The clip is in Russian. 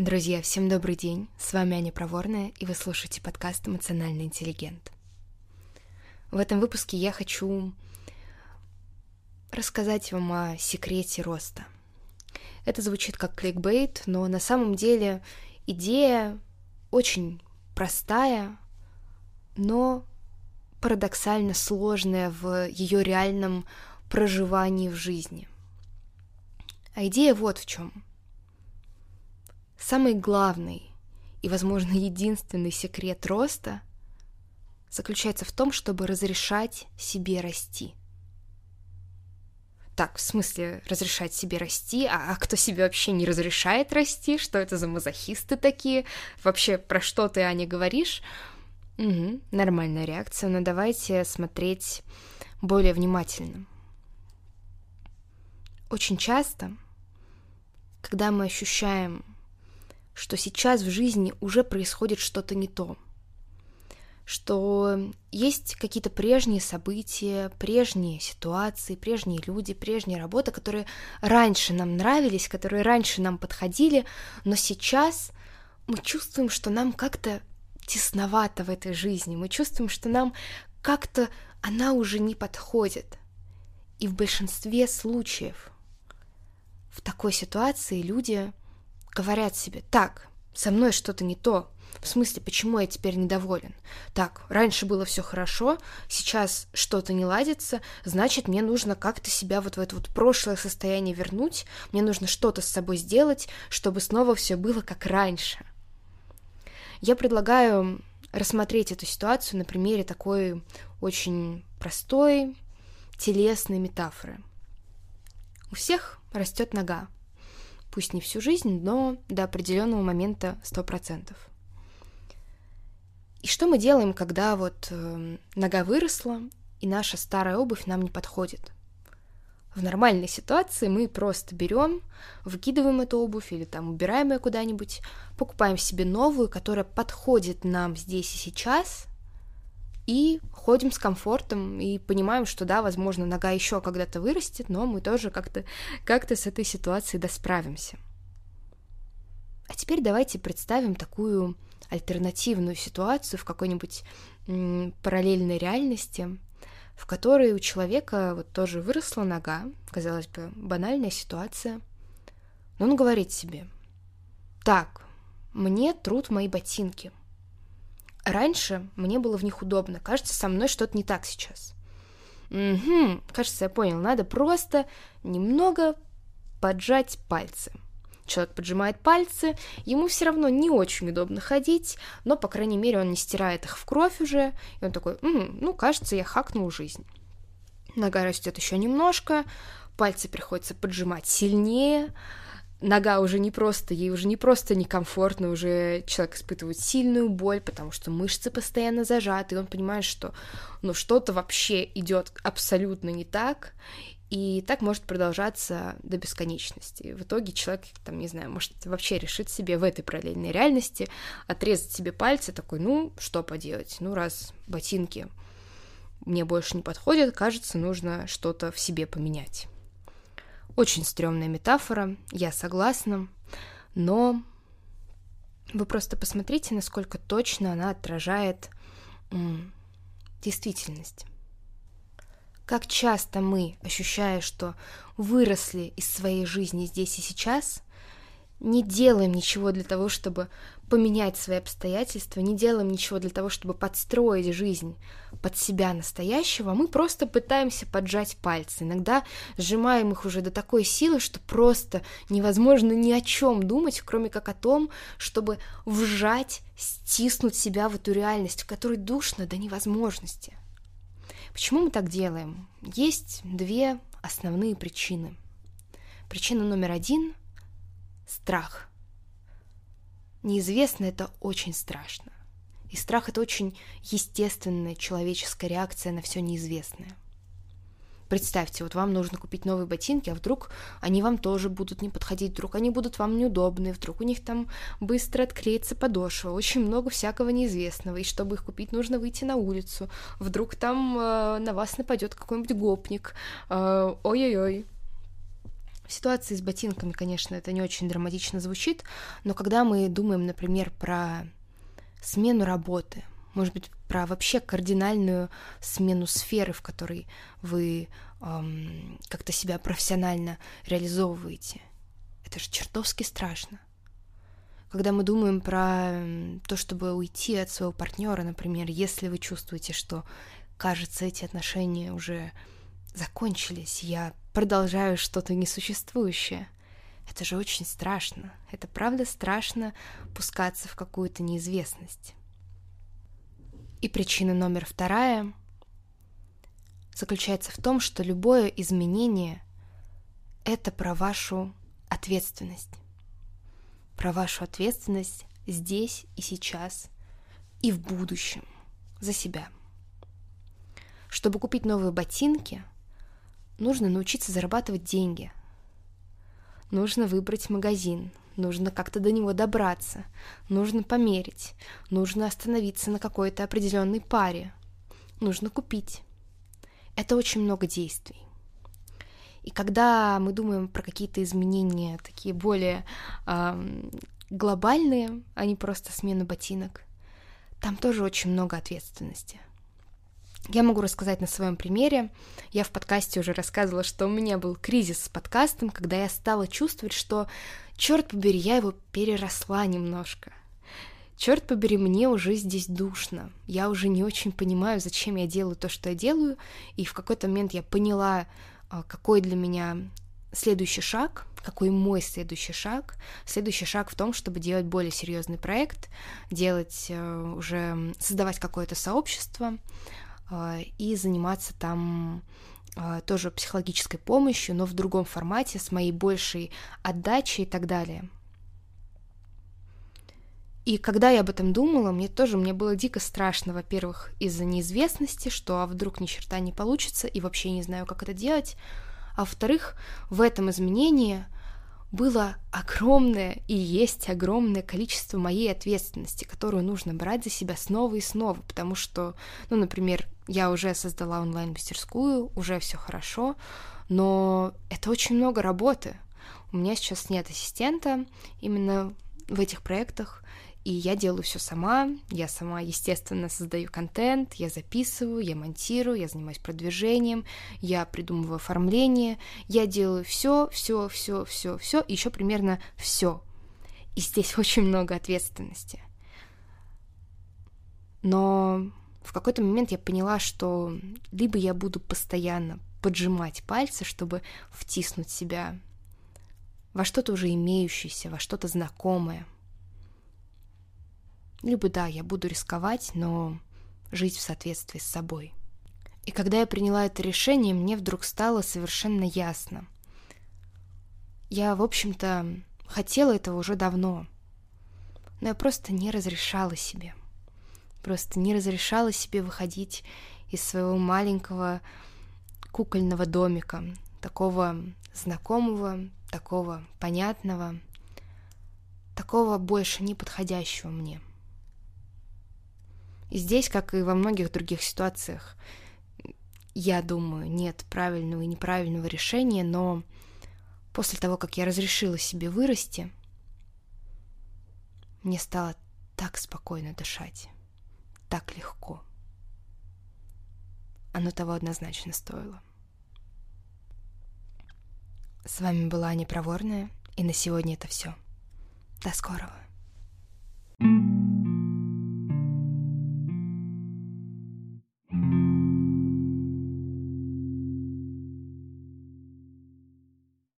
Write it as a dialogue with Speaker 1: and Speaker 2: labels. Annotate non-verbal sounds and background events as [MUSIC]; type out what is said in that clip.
Speaker 1: Друзья, всем добрый день. С вами Аня Проворная, и вы слушаете подкаст «Эмоциональный интеллигент». В этом выпуске я хочу рассказать вам о секрете роста. Это звучит как кликбейт, но на самом деле идея очень простая, но парадоксально сложная в ее реальном проживании в жизни. А идея вот в чем – Самый главный и, возможно, единственный секрет роста заключается в том, чтобы разрешать себе расти. Так, в смысле, разрешать себе расти? А, а кто себе вообще не разрешает расти? Что это за мазохисты такие? Вообще, про что ты, Аня, говоришь? Угу, нормальная реакция, но давайте смотреть более внимательно. Очень часто, когда мы ощущаем что сейчас в жизни уже происходит что-то не то, что есть какие-то прежние события, прежние ситуации, прежние люди, прежняя работа, которые раньше нам нравились, которые раньше нам подходили, но сейчас мы чувствуем, что нам как-то тесновато в этой жизни, мы чувствуем, что нам как-то она уже не подходит. И в большинстве случаев в такой ситуации люди говорят себе, так, со мной что-то не то, в смысле, почему я теперь недоволен? Так, раньше было все хорошо, сейчас что-то не ладится, значит, мне нужно как-то себя вот в это вот прошлое состояние вернуть, мне нужно что-то с собой сделать, чтобы снова все было как раньше. Я предлагаю рассмотреть эту ситуацию на примере такой очень простой телесной метафоры. У всех растет нога, пусть не всю жизнь, но до определенного момента 100%. И что мы делаем, когда вот э, нога выросла, и наша старая обувь нам не подходит? В нормальной ситуации мы просто берем, выкидываем эту обувь или там убираем ее куда-нибудь, покупаем себе новую, которая подходит нам здесь и сейчас, и ходим с комфортом и понимаем, что да, возможно, нога еще когда-то вырастет, но мы тоже как-то как с этой ситуацией досправимся. А теперь давайте представим такую альтернативную ситуацию в какой-нибудь параллельной реальности, в которой у человека вот тоже выросла нога, казалось бы, банальная ситуация, но он говорит себе, так, мне труд мои ботинки – Раньше мне было в них удобно. Кажется, со мной что-то не так сейчас. Угу, кажется, я понял. Надо просто немного поджать пальцы. Человек поджимает пальцы, ему все равно не очень удобно ходить, но, по крайней мере, он не стирает их в кровь уже, и он такой, угу, ну, кажется, я хакнул жизнь. Нога растет еще немножко, пальцы приходится поджимать сильнее, нога уже не просто, ей уже не просто некомфортно, уже человек испытывает сильную боль, потому что мышцы постоянно зажаты, и он понимает, что ну что-то вообще идет абсолютно не так, и так может продолжаться до бесконечности. В итоге человек, там, не знаю, может вообще решит себе в этой параллельной реальности отрезать себе пальцы, такой, ну, что поделать, ну, раз ботинки мне больше не подходят, кажется, нужно что-то в себе поменять. Очень стрёмная метафора, я согласна, но вы просто посмотрите, насколько точно она отражает м, действительность. Как часто мы, ощущая, что выросли из своей жизни здесь и сейчас, не делаем ничего для того, чтобы поменять свои обстоятельства, не делаем ничего для того, чтобы подстроить жизнь под себя настоящего, мы просто пытаемся поджать пальцы. Иногда сжимаем их уже до такой силы, что просто невозможно ни о чем думать, кроме как о том, чтобы вжать, стиснуть себя в эту реальность, в которой душно до невозможности. Почему мы так делаем? Есть две основные причины. Причина номер один — страх — Неизвестно это очень страшно. И страх это очень естественная человеческая реакция на все неизвестное. Представьте, вот вам нужно купить новые ботинки, а вдруг они вам тоже будут не подходить, вдруг они будут вам неудобны, вдруг у них там быстро отклеится подошва, очень много всякого неизвестного, и чтобы их купить, нужно выйти на улицу, вдруг там э, на вас нападет какой-нибудь гопник, э, ой-ой-ой. В ситуации с ботинками, конечно, это не очень драматично звучит, но когда мы думаем, например, про смену работы, может быть, про вообще кардинальную смену сферы, в которой вы эм, как-то себя профессионально реализовываете, это же чертовски страшно. Когда мы думаем про то, чтобы уйти от своего партнера, например, если вы чувствуете, что, кажется, эти отношения уже закончились, я продолжаю что-то несуществующее. Это же очень страшно. Это правда страшно пускаться в какую-то неизвестность. И причина номер вторая заключается в том, что любое изменение — это про вашу ответственность. Про вашу ответственность здесь и сейчас и в будущем за себя. Чтобы купить новые ботинки — нужно научиться зарабатывать деньги. Нужно выбрать магазин, нужно как-то до него добраться, нужно померить, нужно остановиться на какой-то определенной паре, нужно купить. Это очень много действий. И когда мы думаем про какие-то изменения, такие более э, глобальные, а не просто смену ботинок, там тоже очень много ответственности. Я могу рассказать на своем примере. Я в подкасте уже рассказывала, что у меня был кризис с подкастом, когда я стала чувствовать, что, черт побери, я его переросла немножко. Черт побери, мне уже здесь душно. Я уже не очень понимаю, зачем я делаю то, что я делаю. И в какой-то момент я поняла, а, какой для меня следующий шаг, какой мой следующий шаг. Следующий шаг в том, чтобы делать более серьезный проект, делать э, уже, создавать какое-то сообщество, и заниматься там а, тоже психологической помощью, но в другом формате, с моей большей отдачей и так далее. И когда я об этом думала, мне тоже мне было дико страшно, во-первых, из-за неизвестности, что а вдруг ни черта не получится, и вообще не знаю, как это делать, а во-вторых, в этом изменении – было огромное и есть огромное количество моей ответственности, которую нужно брать за себя снова и снова, потому что, ну, например, я уже создала онлайн-мастерскую, уже все хорошо, но это очень много работы. У меня сейчас нет ассистента именно в этих проектах, и я делаю все сама, я сама, естественно, создаю контент, я записываю, я монтирую, я занимаюсь продвижением, я придумываю оформление, я делаю все, все, все, все, все, еще примерно все. И здесь [LAUGHS] очень много ответственности. Но в какой-то момент я поняла, что либо я буду постоянно поджимать пальцы, чтобы втиснуть себя во что-то уже имеющееся, во что-то знакомое — либо да, я буду рисковать, но жить в соответствии с собой. И когда я приняла это решение, мне вдруг стало совершенно ясно. Я, в общем-то, хотела этого уже давно, но я просто не разрешала себе. Просто не разрешала себе выходить из своего маленького кукольного домика, такого знакомого, такого понятного, такого больше не подходящего мне. Здесь, как и во многих других ситуациях, я думаю, нет правильного и неправильного решения, но после того, как я разрешила себе вырасти, мне стало так спокойно дышать, так легко. Оно того однозначно стоило. С вами была Аня Проворная, и на сегодня это все. До скорого. thank you